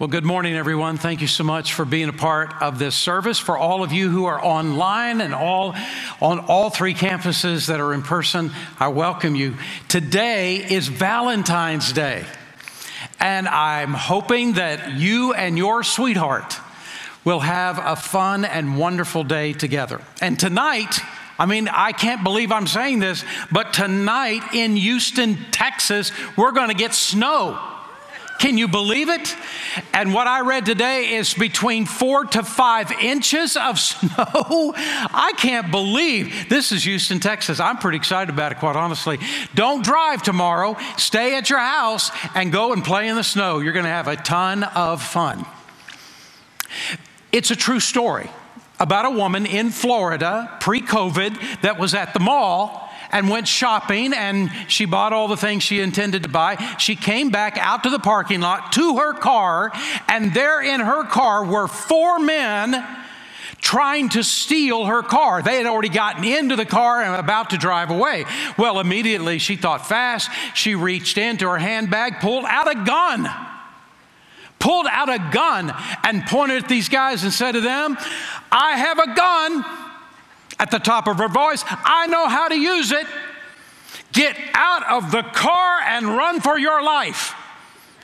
Well, good morning, everyone. Thank you so much for being a part of this service. For all of you who are online and all on all three campuses that are in person, I welcome you. Today is Valentine's Day, and I'm hoping that you and your sweetheart will have a fun and wonderful day together. And tonight, I mean, I can't believe I'm saying this, but tonight in Houston, Texas, we're going to get snow. Can you believe it? And what I read today is between four to five inches of snow. I can't believe this is Houston, Texas. I'm pretty excited about it, quite honestly. Don't drive tomorrow. Stay at your house and go and play in the snow. You're going to have a ton of fun. It's a true story about a woman in Florida pre COVID that was at the mall and went shopping and she bought all the things she intended to buy. She came back out to the parking lot to her car, and there in her car were four men trying to steal her car. They had already gotten into the car and about to drive away. Well, immediately she thought fast. She reached into her handbag, pulled out a gun. Pulled out a gun and pointed at these guys and said to them, I have a gun at the top of her voice, I know how to use it. Get out of the car and run for your life.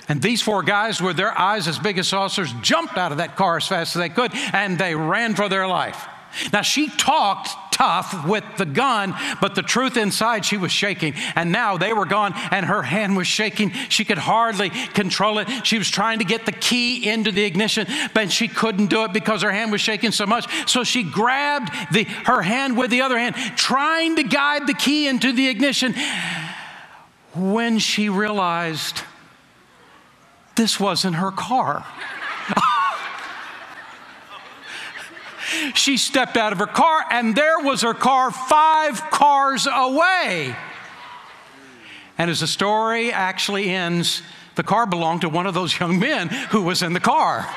And these four guys, with their eyes as big as saucers, jumped out of that car as fast as they could and they ran for their life. Now, she talked tough with the gun, but the truth inside, she was shaking. And now they were gone, and her hand was shaking. She could hardly control it. She was trying to get the key into the ignition, but she couldn't do it because her hand was shaking so much. So she grabbed the, her hand with the other hand, trying to guide the key into the ignition. When she realized this wasn't her car. She stepped out of her car, and there was her car five cars away. And as the story actually ends, the car belonged to one of those young men who was in the car.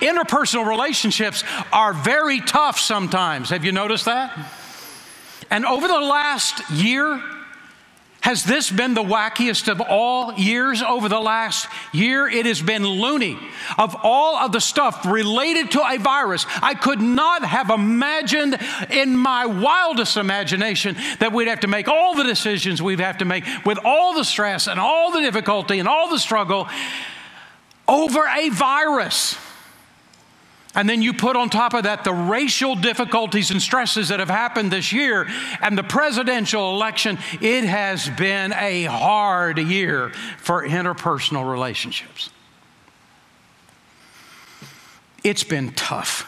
Interpersonal relationships are very tough sometimes. Have you noticed that? And over the last year, has this been the wackiest of all years over the last year? It has been loony. Of all of the stuff related to a virus, I could not have imagined in my wildest imagination that we'd have to make all the decisions we'd have to make with all the stress and all the difficulty and all the struggle over a virus. And then you put on top of that the racial difficulties and stresses that have happened this year and the presidential election. It has been a hard year for interpersonal relationships. It's been tough.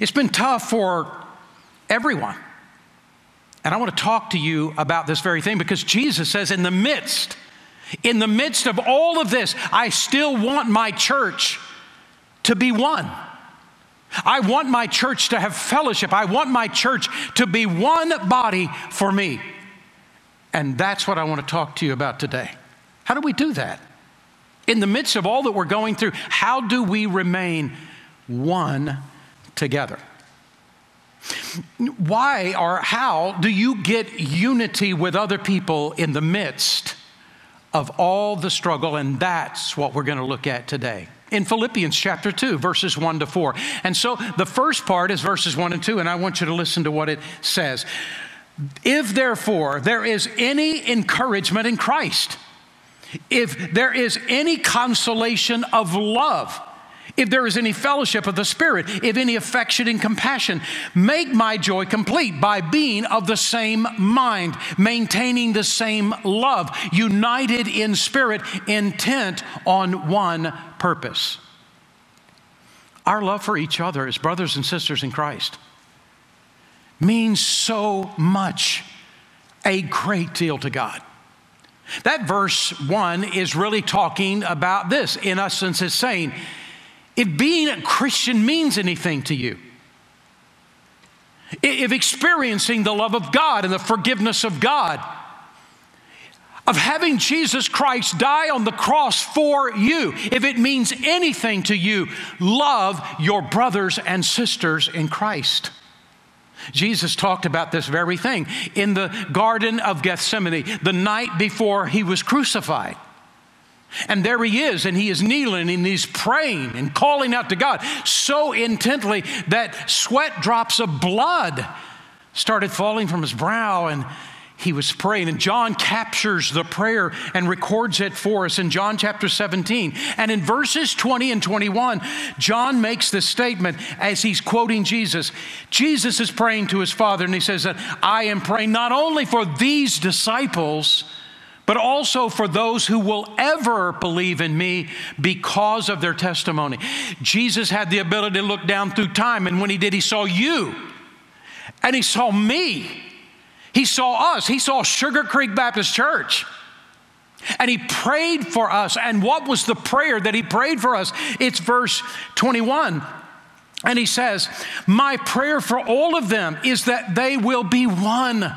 It's been tough for everyone. And I want to talk to you about this very thing because Jesus says, in the midst, in the midst of all of this, I still want my church to be one. I want my church to have fellowship. I want my church to be one body for me. And that's what I want to talk to you about today. How do we do that? In the midst of all that we're going through, how do we remain one together? Why or how do you get unity with other people in the midst of all the struggle? And that's what we're going to look at today in Philippians chapter 2, verses 1 to 4. And so the first part is verses 1 and 2, and I want you to listen to what it says. If therefore there is any encouragement in Christ, if there is any consolation of love, if there is any fellowship of the Spirit, if any affection and compassion, make my joy complete by being of the same mind, maintaining the same love, united in spirit, intent on one purpose. Our love for each other as brothers and sisters in Christ means so much, a great deal to God. That verse one is really talking about this. In essence, it's saying, if being a Christian means anything to you, if experiencing the love of God and the forgiveness of God, of having Jesus Christ die on the cross for you, if it means anything to you, love your brothers and sisters in Christ. Jesus talked about this very thing in the Garden of Gethsemane, the night before he was crucified. And there he is, and he is kneeling and he's praying and calling out to God so intently that sweat drops of blood started falling from his brow. And he was praying. And John captures the prayer and records it for us in John chapter 17. And in verses 20 and 21, John makes this statement as he's quoting Jesus. Jesus is praying to his Father, and he says that I am praying not only for these disciples, but also for those who will ever believe in me because of their testimony. Jesus had the ability to look down through time, and when he did, he saw you and he saw me. He saw us, he saw Sugar Creek Baptist Church. And he prayed for us. And what was the prayer that he prayed for us? It's verse 21. And he says, My prayer for all of them is that they will be one.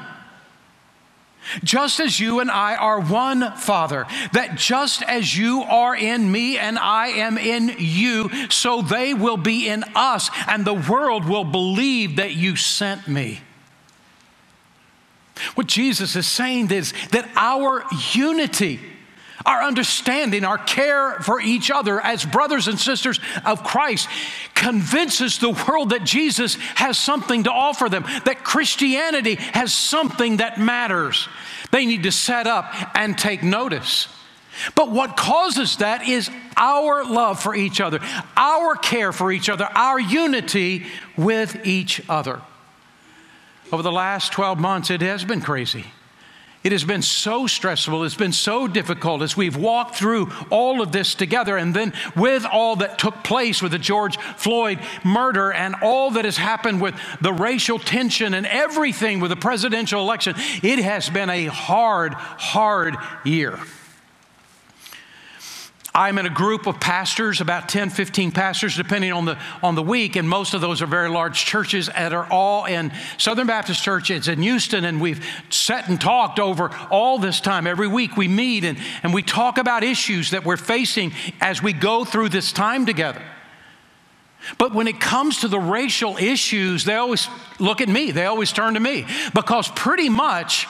Just as you and I are one, Father, that just as you are in me and I am in you, so they will be in us, and the world will believe that you sent me. What Jesus is saying is that our unity, our understanding, our care for each other as brothers and sisters of Christ convinces the world that Jesus has something to offer them, that Christianity has something that matters. They need to set up and take notice. But what causes that is our love for each other, our care for each other, our unity with each other. Over the last 12 months, it has been crazy. It has been so stressful. It's been so difficult as we've walked through all of this together. And then, with all that took place with the George Floyd murder and all that has happened with the racial tension and everything with the presidential election, it has been a hard, hard year. I'm in a group of pastors, about 10, 15 pastors, depending on the, on the week, and most of those are very large churches that are all in Southern Baptist Church. It's in Houston, and we've sat and talked over all this time. Every week we meet and, and we talk about issues that we're facing as we go through this time together. But when it comes to the racial issues, they always look at me, they always turn to me, because pretty much,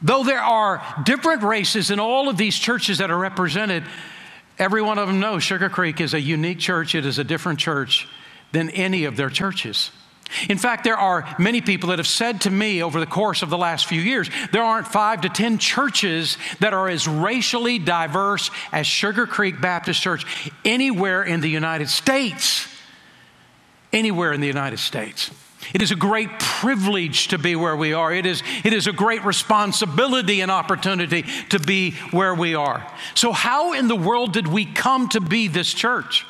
though there are different races in all of these churches that are represented, Every one of them knows Sugar Creek is a unique church, it is a different church than any of their churches. In fact, there are many people that have said to me over the course of the last few years, there aren't five to 10 churches that are as racially diverse as Sugar Creek Baptist Church anywhere in the United States. Anywhere in the United States. It is a great privilege to be where we are. It is, it is a great responsibility and opportunity to be where we are. So, how in the world did we come to be this church?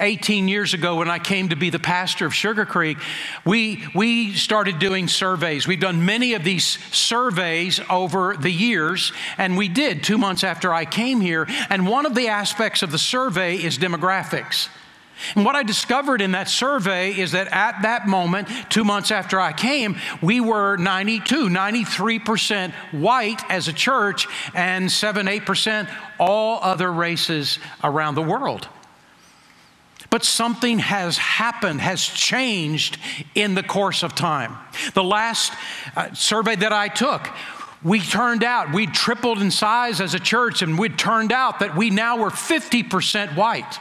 18 years ago, when I came to be the pastor of Sugar Creek, we, we started doing surveys. We've done many of these surveys over the years, and we did two months after I came here. And one of the aspects of the survey is demographics. And what I discovered in that survey is that at that moment, two months after I came, we were 92, 93% white as a church, and 7, 8% all other races around the world. But something has happened, has changed in the course of time. The last uh, survey that I took, we turned out, we tripled in size as a church, and we turned out that we now were 50% white.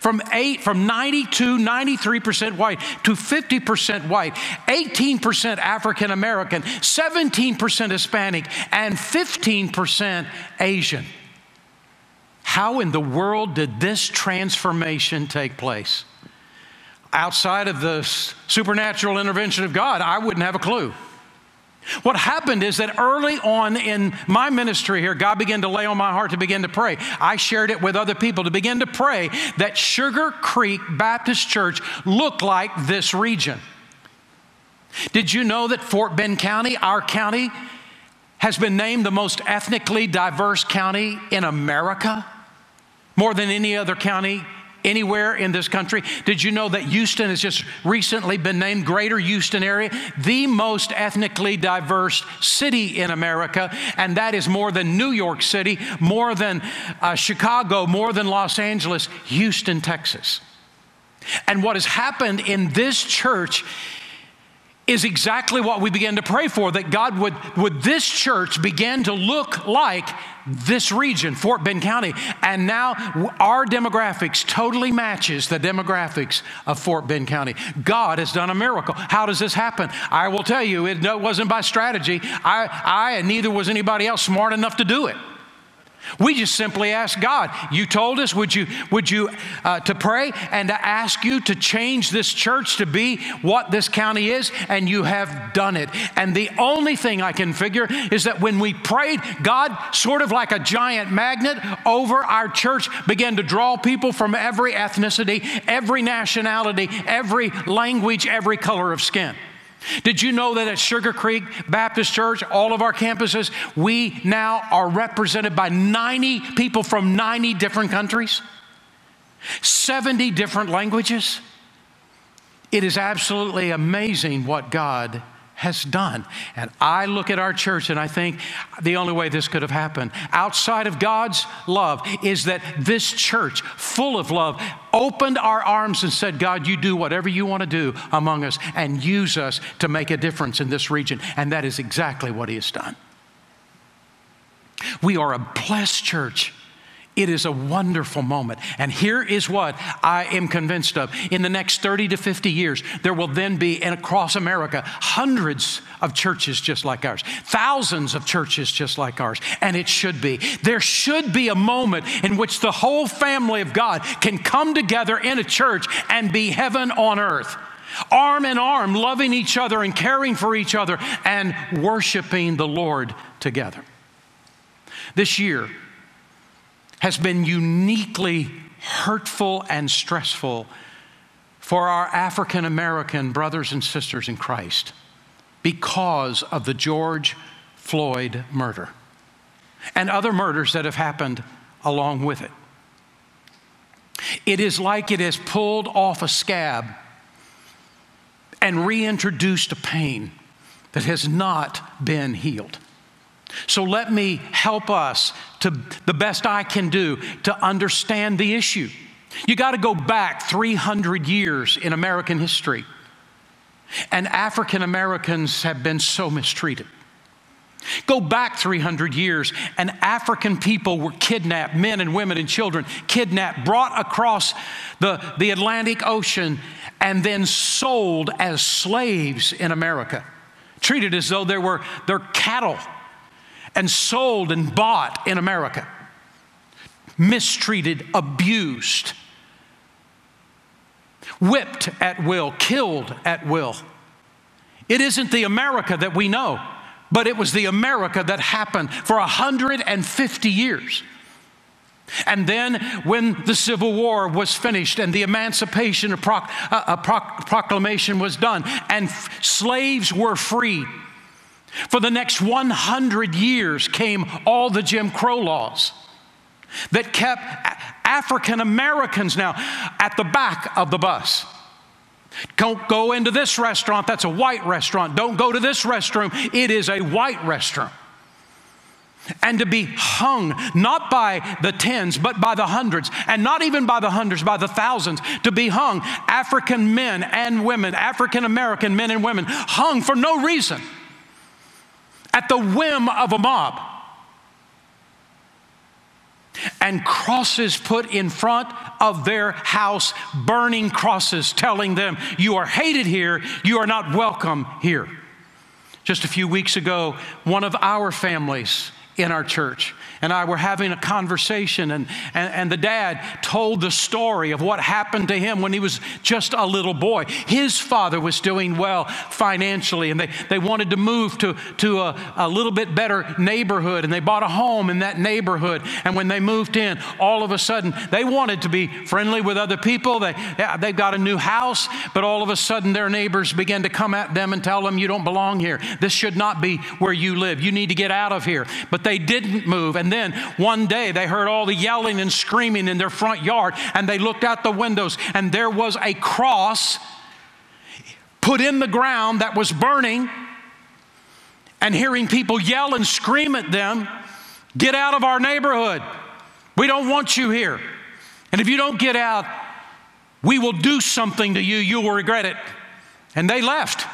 From eight, from 92, 93% white to 50% white, 18% African American, 17% Hispanic, and 15% Asian. How in the world did this transformation take place? Outside of the supernatural intervention of God, I wouldn't have a clue. What happened is that early on in my ministry here, God began to lay on my heart to begin to pray. I shared it with other people to begin to pray that Sugar Creek Baptist Church looked like this region. Did you know that Fort Bend County, our county, has been named the most ethnically diverse county in America? More than any other county anywhere in this country. Did you know that Houston has just recently been named Greater Houston area, the most ethnically diverse city in America? And that is more than New York City, more than uh, Chicago, more than Los Angeles, Houston, Texas. And what has happened in this church is exactly what we began to pray for that God would, would this church begin to look like this region, Fort Bend County. And now our demographics totally matches the demographics of Fort Bend County. God has done a miracle. How does this happen? I will tell you, it wasn't by strategy. I, I and neither was anybody else smart enough to do it. We just simply ask God. You told us, would you, would you, uh, to pray and to ask you to change this church to be what this county is, and you have done it. And the only thing I can figure is that when we prayed, God, sort of like a giant magnet over our church, began to draw people from every ethnicity, every nationality, every language, every color of skin. Did you know that at Sugar Creek Baptist Church, all of our campuses, we now are represented by 90 people from 90 different countries, 70 different languages? It is absolutely amazing what God has done. And I look at our church and I think the only way this could have happened outside of God's love is that this church, full of love, opened our arms and said, God, you do whatever you want to do among us and use us to make a difference in this region. And that is exactly what He has done. We are a blessed church. It is a wonderful moment. And here is what I am convinced of. In the next 30 to 50 years, there will then be and across America hundreds of churches just like ours, thousands of churches just like ours. And it should be. There should be a moment in which the whole family of God can come together in a church and be heaven on earth. Arm in arm, loving each other and caring for each other and worshiping the Lord together. This year, has been uniquely hurtful and stressful for our African American brothers and sisters in Christ because of the George Floyd murder and other murders that have happened along with it. It is like it has pulled off a scab and reintroduced a pain that has not been healed. So let me help us to the best I can do to understand the issue. You got to go back 300 years in American history. And African Americans have been so mistreated. Go back 300 years, and African people were kidnapped, men and women and children, kidnapped, brought across the, the Atlantic Ocean, and then sold as slaves in America. Treated as though they were their cattle and sold and bought in America, mistreated, abused, whipped at will, killed at will. It isn't the America that we know, but it was the America that happened for 150 years. And then, when the Civil War was finished and the Emancipation uh, uh, Proc- Proclamation was done, and slaves were free, for the next 100 years came all the Jim Crow laws that kept African Americans now at the back of the bus. Don't go into this restaurant, that's a white restaurant. Don't go to this restroom, it is a white restroom. And to be hung not by the tens, but by the hundreds, and not even by the hundreds, by the thousands, to be hung, African men and women, African American men and women, hung for no reason at the whim of a mob. And crosses put in front of their house, burning crosses telling them, You are hated here, you are not welcome here. Just a few weeks ago, one of our families in our church and I were having a conversation, and, and, and the dad told the story of what happened to him when he was just a little boy. His father was doing well financially, and they, they wanted to move to, to a, a little bit better neighborhood, and they bought a home in that neighborhood. And when they moved in, all of a sudden, they wanted to be friendly with other people. They, they got a new house, but all of a sudden, their neighbors began to come at them and tell them, You don't belong here. This should not be where you live. You need to get out of here. But they didn't move. And then one day they heard all the yelling and screaming in their front yard, and they looked out the windows, and there was a cross put in the ground that was burning, and hearing people yell and scream at them, Get out of our neighborhood. We don't want you here. And if you don't get out, we will do something to you. You will regret it. And they left.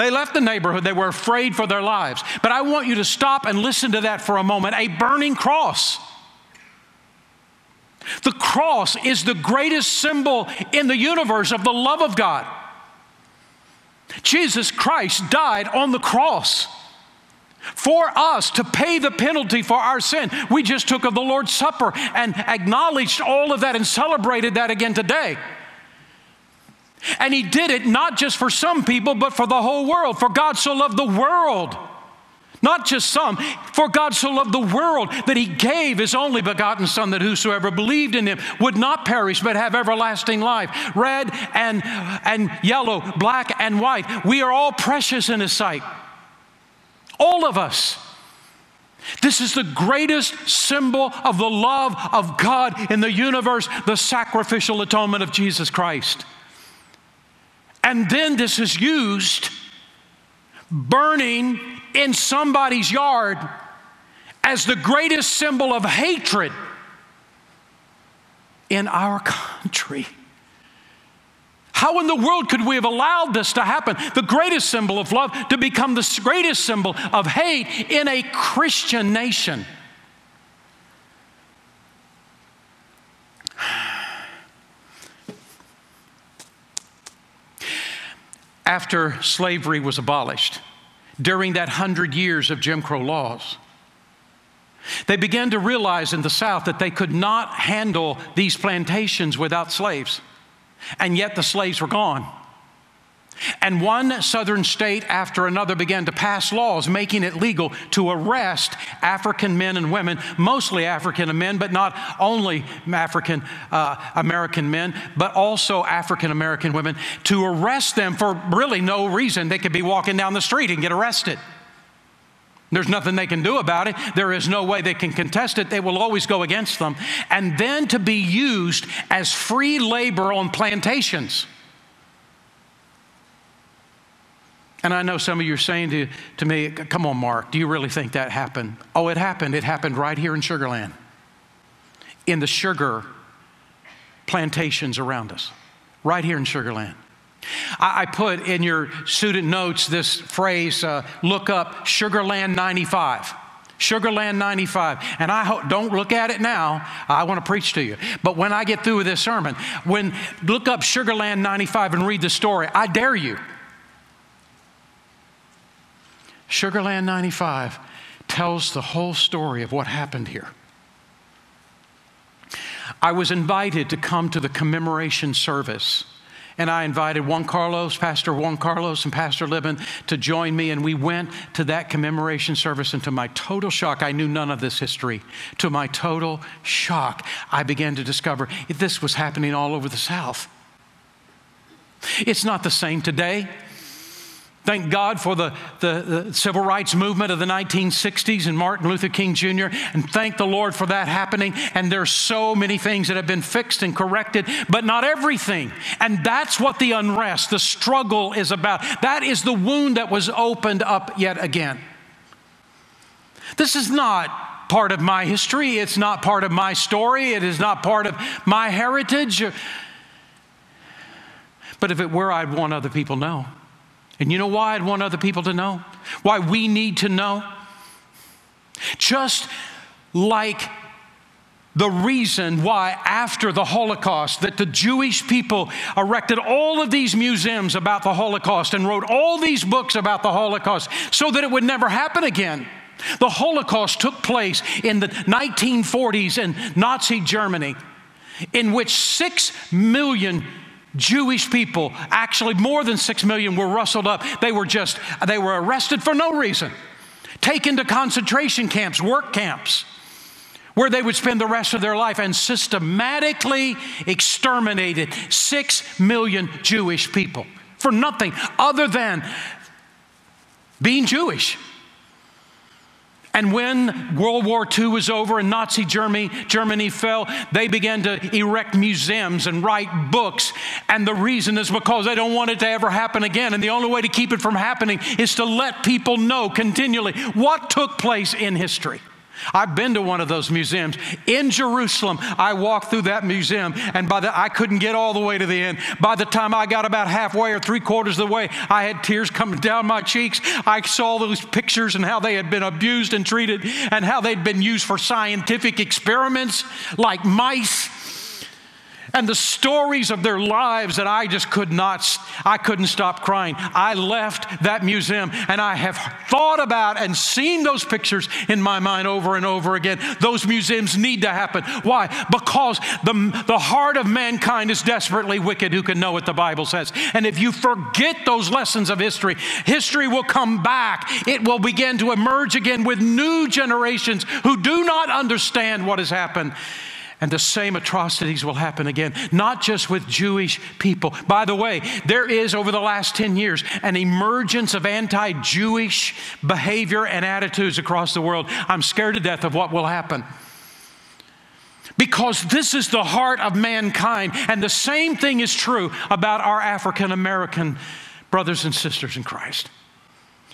They left the neighborhood. They were afraid for their lives. But I want you to stop and listen to that for a moment. A burning cross. The cross is the greatest symbol in the universe of the love of God. Jesus Christ died on the cross for us to pay the penalty for our sin. We just took of the Lord's Supper and acknowledged all of that and celebrated that again today. And He did it not just for some people, but for the whole world. For God so loved the world not just some. For God so loved the world that he gave his only begotten Son, that whosoever believed in him would not perish but have everlasting life. Red and, and yellow, black and white. We are all precious in his sight. All of us. This is the greatest symbol of the love of God in the universe, the sacrificial atonement of Jesus Christ. And then this is used burning in somebody's yard as the greatest symbol of hatred in our country. How in the world could we have allowed this to happen? The greatest symbol of love to become the greatest symbol of hate in a Christian nation. After slavery was abolished, during that hundred years of Jim Crow laws. They began to realize in the South that they could not handle these plantations without slaves, and yet the slaves were gone. And one southern state after another began to pass laws making it legal to arrest African men and women, mostly African men, but not only African uh, American men, but also African American women, to arrest them for really no reason. They could be walking down the street and get arrested. There's nothing they can do about it. There is no way they can contest it. They will always go against them. And then to be used as free labor on plantations. And I know some of you are saying to, to me, Come on, Mark, do you really think that happened? Oh, it happened. It happened right here in Sugarland, in the sugar plantations around us, right here in Sugarland. I, I put in your student notes this phrase uh, look up Sugarland 95. Sugarland 95. And I hope, don't look at it now. I want to preach to you. But when I get through with this sermon, when look up Sugarland 95 and read the story, I dare you. Sugarland 95 tells the whole story of what happened here. I was invited to come to the commemoration service. And I invited Juan Carlos, Pastor Juan Carlos, and Pastor Libin to join me. And we went to that commemoration service. And to my total shock, I knew none of this history. To my total shock, I began to discover this was happening all over the South. It's not the same today. Thank God for the, the, the, civil rights movement of the 1960s and Martin Luther King Jr., and thank the Lord for that happening. And there's so many things that have been fixed and corrected, but not everything. And that's what the unrest, the struggle is about. That is the wound that was opened up yet again. This is not part of my history, it's not part of my story, it is not part of my heritage. But if it were, I'd want other people to know. And you know why I'd want other people to know? Why we need to know? Just like the reason why after the holocaust that the jewish people erected all of these museums about the holocaust and wrote all these books about the holocaust so that it would never happen again the holocaust took place in the 1940s in nazi germany in which 6 million Jewish people, actually more than six million, were rustled up. They were just, they were arrested for no reason, taken to concentration camps, work camps, where they would spend the rest of their life and systematically exterminated six million Jewish people for nothing other than being Jewish. And when World War II was over and Nazi Germany, Germany fell, they began to erect museums and write books. And the reason is because they don't want it to ever happen again. And the only way to keep it from happening is to let people know continually what took place in history. I've been to one of those museums in Jerusalem. I walked through that museum, and by the I couldn't get all the way to the end. By the time I got about halfway or three quarters of the way, I had tears coming down my cheeks. I saw those pictures and how they had been abused and treated, and how they'd been used for scientific experiments like mice and the stories of their lives that I just could not, I couldn't stop crying. I left that museum and I have thought about and seen those pictures in my mind over and over again. Those museums need to happen. Why? Because the, the heart of mankind is desperately wicked who can know what the Bible says. And if you forget those lessons of history, history will come back. It will begin to emerge again with new generations who do not understand what has happened. And the same atrocities will happen again, not just with Jewish people. By the way, there is, over the last 10 years, an emergence of anti Jewish behavior and attitudes across the world. I'm scared to death of what will happen. Because this is the heart of mankind. And the same thing is true about our African American brothers and sisters in Christ.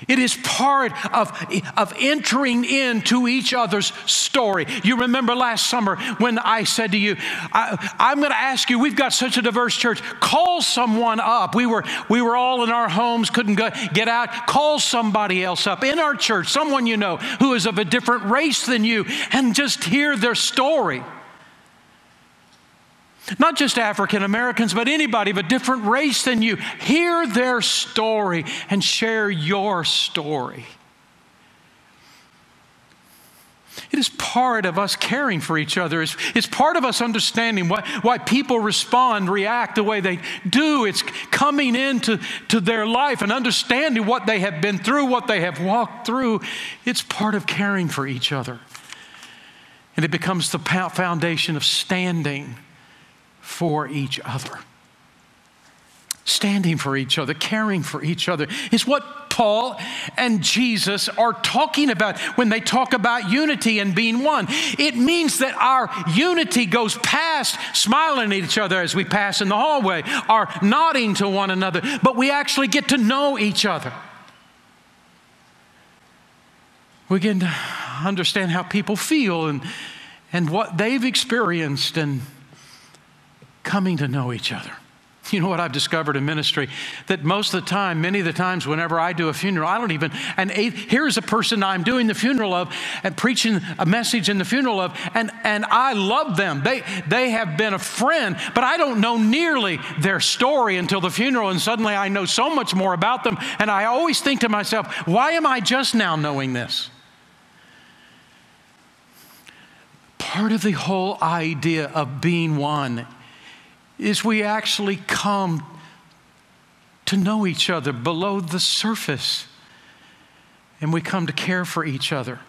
It is part of, of entering into each other's story. You remember last summer when I said to you, I, am going to ask you, we've got such a diverse church, call someone up. We were, we were all in our homes, couldn't go, get out. Call somebody else up in our church, someone you know who is of a different race than you, and just hear their story. Not just African Americans, but anybody of a different race than you. Hear their story and share your story. It is part of us caring for each other. It's, it's part of us understanding why, why people respond, react the way they do. It's coming into to their life and understanding what they have been through, what they have walked through. It's part of caring for each other. And it becomes the foundation of standing for each other. Standing for each other, caring for each other is what Paul and Jesus are talking about when they talk about unity and being one. It means that our unity goes past smiling at each other as we pass in the hallway, or nodding to one another, but we actually get to know each other. We get to understand how people feel and, and what they've experienced and coming to know each other. You know what I've discovered in ministry? That most of the time, many of the times, whenever I do a funeral, I don't even, and here's a person I'm doing the funeral of and preaching a message in the funeral of, and, and I love them. They, they have been a friend, but I don't know nearly their story until the funeral, and suddenly I know so much more about them. And I always think to myself, why am I just now knowing this? Part of the whole idea of being one is we actually come to know each other below the surface and we come to care for each other.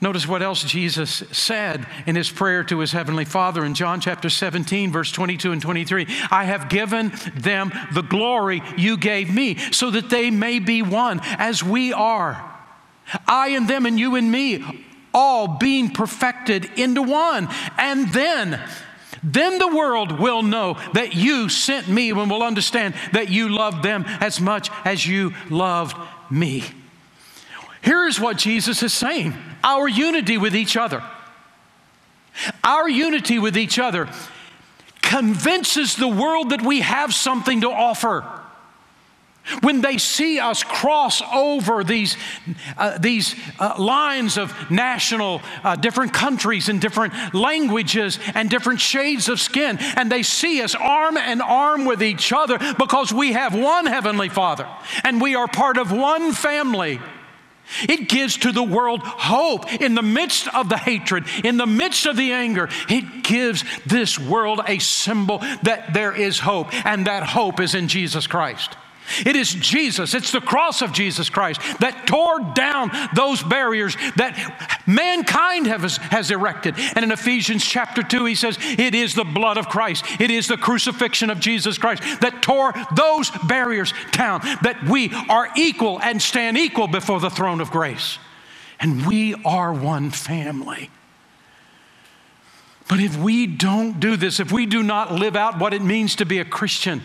Notice what else Jesus said in his prayer to his heavenly Father in John chapter 17, verse 22 and 23. I have given them the glory you gave me, so that they may be one as we are. I and them, and you and me, all being perfected into one. And then then the world will know that you sent me and will understand that you loved them as much as you loved me. Here's what Jesus is saying our unity with each other. Our unity with each other convinces the world that we have something to offer. When they see us cross over these, uh, these uh, lines of national, uh, different countries and different languages and different shades of skin, and they see us arm and arm with each other because we have one Heavenly Father and we are part of one family. It gives to the world hope in the midst of the hatred, in the midst of the anger. It gives this world a symbol that there is hope, and that hope is in Jesus Christ. It is Jesus, it's the cross of Jesus Christ that tore down those barriers that mankind has, has erected. And in Ephesians chapter 2, he says, It is the blood of Christ, it is the crucifixion of Jesus Christ that tore those barriers down, that we are equal and stand equal before the throne of grace. And we are one family. But if we don't do this, if we do not live out what it means to be a Christian,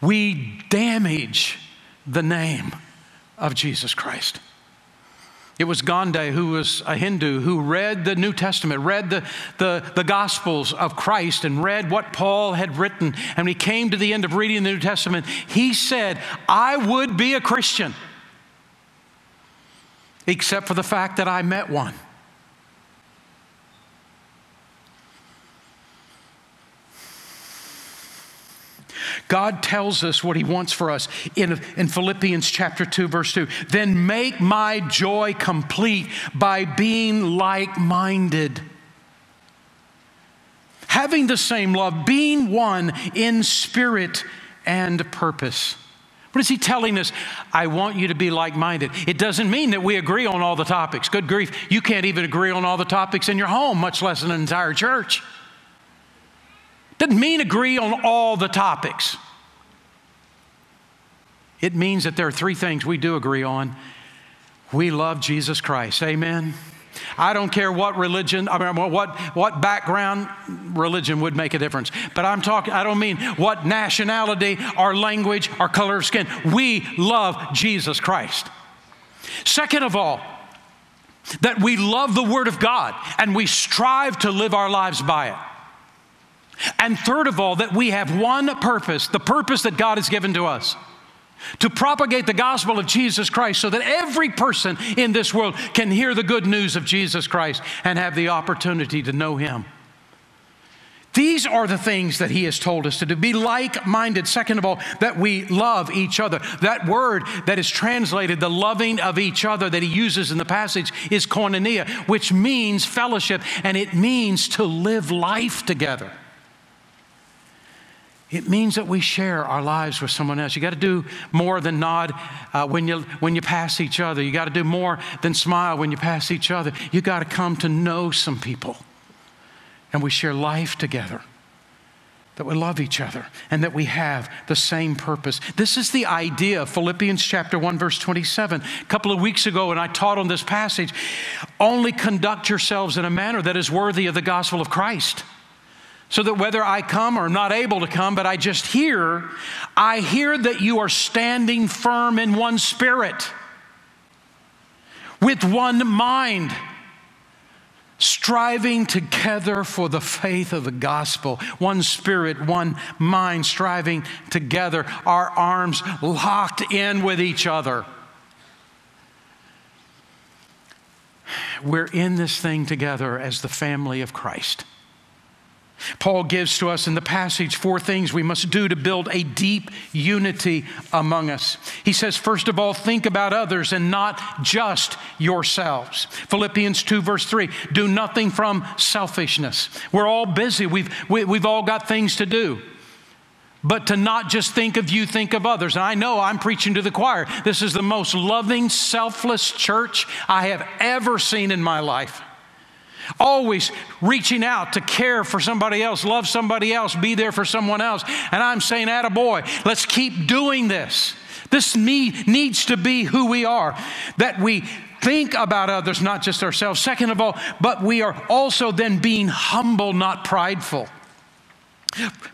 we damage the name of Jesus Christ. It was Gandhi, who was a Hindu, who read the New Testament, read the, the, the, Gospels of Christ, and read what Paul had written. And when he came to the end of reading the New Testament, he said, I would be a Christian, except for the fact that I met one. God tells us what He wants for us in, in Philippians chapter 2, verse 2. Then make my joy complete by being like minded, having the same love, being one in spirit and purpose. What is he telling us? I want you to be like minded. It doesn't mean that we agree on all the topics. Good grief, you can't even agree on all the topics in your home, much less in an entire church. Doesn't mean agree on all the topics. It means that there are three things we do agree on. We love Jesus Christ. Amen. I don't care what religion, I mean, what, what background religion would make a difference. But I'm talking, I don't mean what nationality or language or color of skin. We love Jesus Christ. Second of all, that we love the Word of God and we strive to live our lives by it. And third of all, that we have one purpose, the purpose that God has given to us to propagate the gospel of Jesus Christ so that every person in this world can hear the good news of Jesus Christ and have the opportunity to know Him. These are the things that he has told us to do. Be like minded. Second of all, that we love each other. That word that is translated, the loving of each other, that he uses in the passage is koinonia, which means fellowship, and it means to live life together. It means that we share our lives with someone else. You got to do more than nod uh, when, you, when you pass each other. You got to do more than smile when you pass each other. You got to come to know some people. And we share life together. That we love each other and that we have the same purpose. This is the idea of Philippians chapter 1, verse 27. A couple of weeks ago, when I taught on this passage, only conduct yourselves in a manner that is worthy of the gospel of Christ so that whether I come or not able to come, but I just hear, I hear that you are standing firm in one spirit, with one mind, striving together for the faith of the gospel. One spirit, one mind, striving together, our arms locked in with each other. We're in this thing together as the family of Christ. Paul gives to us in the passage four things we must do to build a deep unity among us. He says, first of all, think about others and not just yourselves. Philippians 2, verse 3 do nothing from selfishness. We're all busy, we've, we, have we have all got things to do. But to not just think of you, think of others. And I know I'm preaching to the choir. This is the most loving, selfless church I have ever seen in my life. Always reaching out to care for somebody else, love somebody else, be there for someone else. And I'm saying, boy, let's keep doing this. This needs to be who we are, that we think about others, not just ourselves. Second of all, but we are also then being humble, not prideful.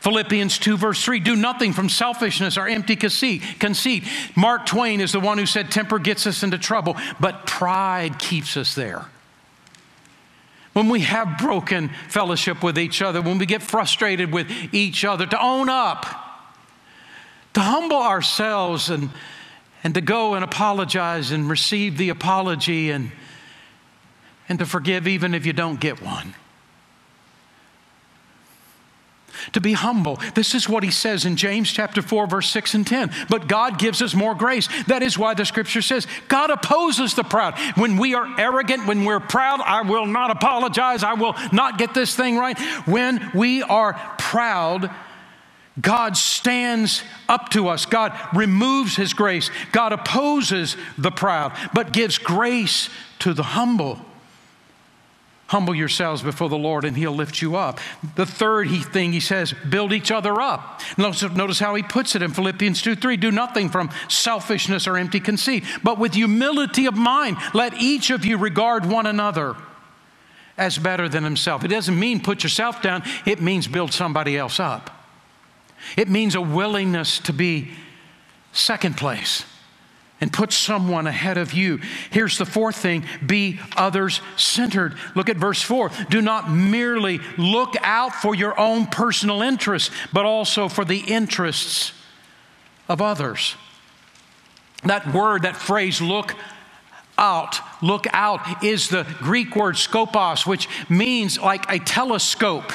Philippians 2, verse 3 do nothing from selfishness or empty conceit. Mark Twain is the one who said, Temper gets us into trouble, but pride keeps us there when we have broken fellowship with each other, when we get frustrated with each other, to own up, to humble ourselves and, and to go and apologize and receive the apology and, and to forgive even if you don't get one to be humble. This is what he says in James chapter 4 verse 6 and 10. But God gives us more grace. That is why the scripture says God opposes the proud. When we are arrogant, when we're proud, I will not apologize. I will not get this thing right. When we are proud, God stands up to us. God removes his grace. God opposes the proud, but gives grace to the humble. Humble yourselves before the Lord and He'll lift you up. The third thing He says, build each other up. Notice, how He puts it in Philippians 2 3. Do nothing from selfishness or empty conceit, but with humility of mind, let each of you regard one another as better than himself. It doesn't mean put yourself down, it means build somebody else up. It means a willingness to be second place and put someone ahead of you. Here's the fourth thing be others centered. Look at verse 4. Do not merely look out for your own personal interests, but also for the interests of others. That word, that phrase, look out, look out, is the Greek word skopos, which means like a telescope.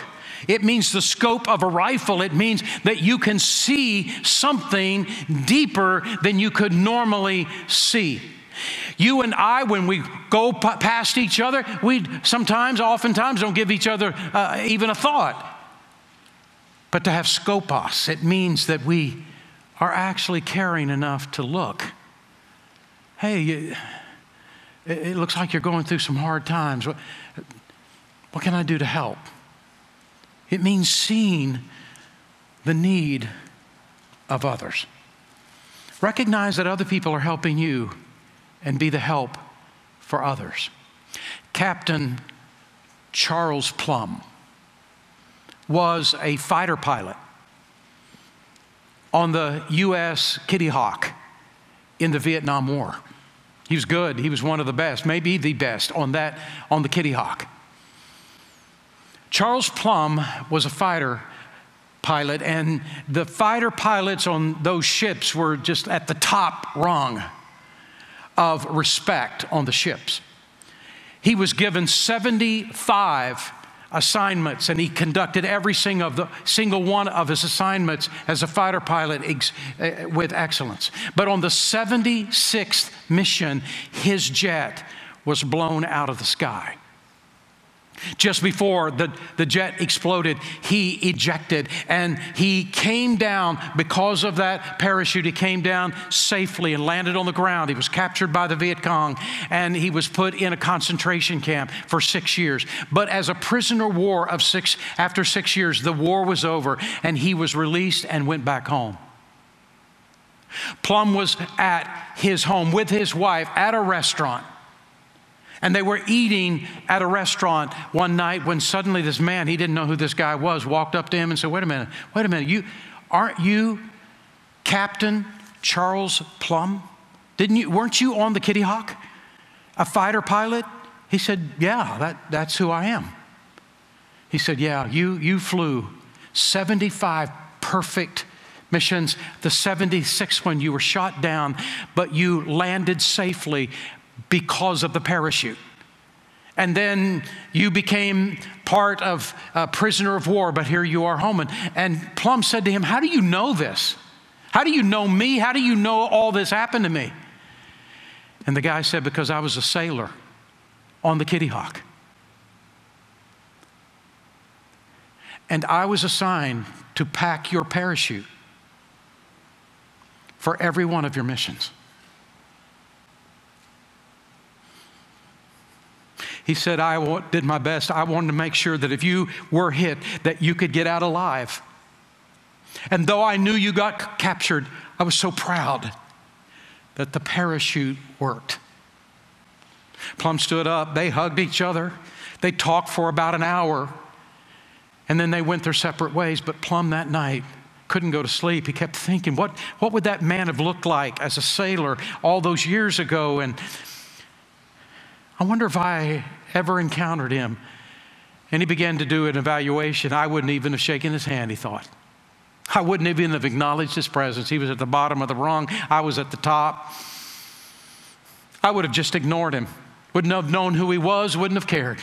It means the scope of a rifle. It means that you can see something deeper than you could normally see. You and I, when we go past each other, we sometimes, oftentimes, don't give each other uh, even a thought. But to have skopos, it means that we are actually caring enough to look. Hey, it looks like you're going through some hard times. What, what can I do to help? It means seeing the need of others. Recognize that other people are helping you and be the help for others. Captain Charles Plumb was a fighter pilot on the U.S. Kitty Hawk in the Vietnam War. He was good. He was one of the best, maybe the best on that on the Kitty Hawk. Charles Plumb was a fighter pilot, and the fighter pilots on those ships were just at the top rung of respect on the ships. He was given 75 assignments, and he conducted every single, the, single one of his assignments as a fighter pilot ex, uh, with excellence. But on the 76th mission, his jet was blown out of the sky. Just before the, the jet exploded, he ejected and he came down because of that parachute. He came down safely and landed on the ground. He was captured by the Viet Cong and he was put in a concentration camp for six years. But as a prisoner war of six, after six years, the war was over and he was released and went back home. Plumb was at his home with his wife at a restaurant. And they were eating at a restaurant one night when suddenly this man, he didn't know who this guy was, walked up to him and said, Wait a minute, wait a minute, you aren't you Captain Charles Plumb? Didn't you weren't you on the Kitty Hawk? A fighter pilot? He said, Yeah, that, that's who I am. He said, Yeah, you you flew 75 perfect missions. The 76th one, you were shot down, but you landed safely because of the parachute. And then you became part of a prisoner of war, but here you are home. And, and Plumb said to him, How do you know this? How do you know me? How do you know all this happened to me? And the guy said, Because I was a sailor on the Kitty Hawk. And I was assigned to pack your parachute for every one of your missions. He said, I did my best. I wanted to make sure that if you were hit, that you could get out alive. And though I knew you got captured, I was so proud that the parachute worked. Plumb stood up. They hugged each other. They talked for about an hour. And then they went their separate ways. But Plumb that night couldn't go to sleep. He kept thinking, what, what would that man have looked like as a sailor all those years ago? And I wonder if I ever encountered him. And he began to do an evaluation. I wouldn't even have shaken his hand, he thought. I wouldn't even have acknowledged his presence. He was at the bottom of the rung, I was at the top. I would have just ignored him, wouldn't have known who he was, wouldn't have cared.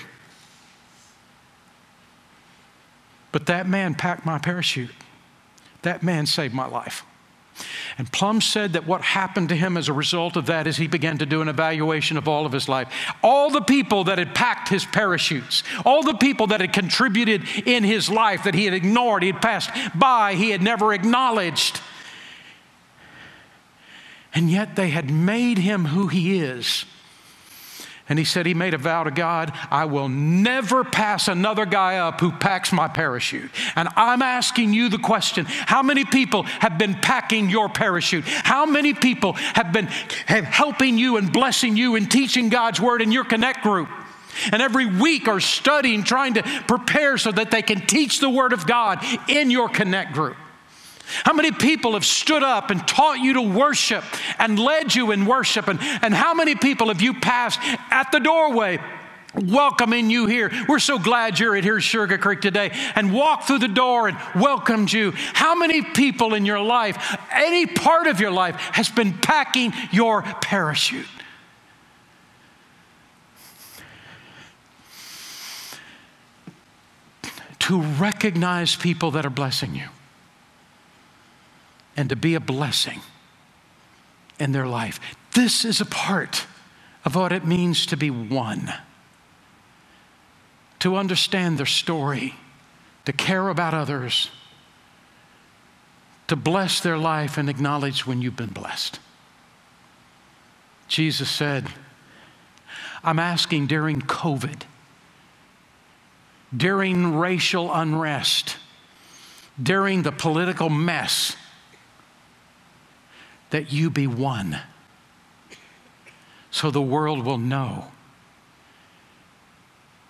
But that man packed my parachute. That man saved my life. And Plumb said that what happened to him as a result of that is he began to do an evaluation of all of his life. All the people that had packed his parachutes, all the people that had contributed in his life that he had ignored, he had passed by, he had never acknowledged. And yet they had made him who he is. And he said he made a vow to God I will never pass another guy up who packs my parachute. And I'm asking you the question how many people have been packing your parachute? How many people have been have helping you and blessing you and teaching God's word in your connect group? And every week are studying, trying to prepare so that they can teach the word of God in your connect group. How many people have stood up and taught you to worship and led you in worship? And, and how many people have you passed at the doorway welcoming you here. We're so glad you're at here Sugar Creek today and walked through the door and welcomed you. How many people in your life, any part of your life, has been packing your parachute? To recognize people that are blessing you and to be a blessing in their life. This is a part of what it means to be one to understand their story, to care about others, to bless their life and acknowledge when you've been blessed. Jesus said, I'm asking during COVID, during racial unrest, during the political mess, that you be one so the world will know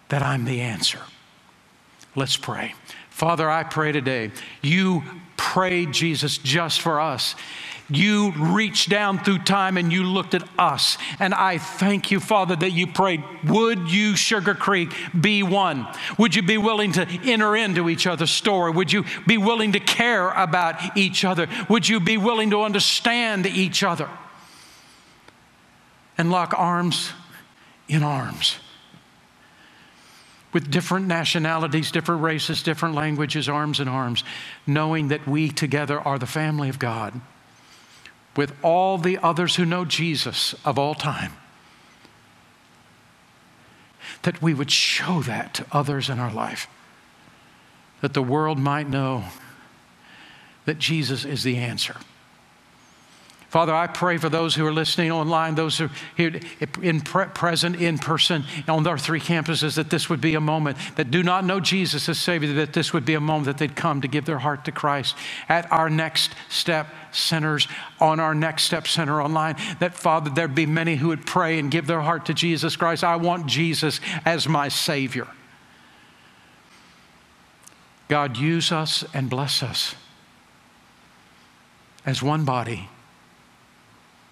that I'm the answer. Let's pray. Father, I pray today, you prayed, Jesus, just for us. You reached down through time and you looked at us. And I thank you, Father, that you prayed, Would you, Sugar Creek, be one? Would you be willing to enter into each other's story? Would you be willing to care about each other? Would you be willing to understand each other? And lock arms in arms with different nationalities, different races, different languages, arms in arms, knowing that we together are the family of God with all the others who know Jesus of all time. That we would show that to others in our life, that the world might know that Jesus is the answer. Father, I pray for those who are listening online, those who are here in pre- present in person on our three campuses, that this would be a moment that do not know Jesus as Savior, that this would be a moment that they'd come to give their heart to Christ at our next step centers, on our next step center online. That, Father, there'd be many who would pray and give their heart to Jesus Christ. I want Jesus as my Savior. God, use us and bless us as one body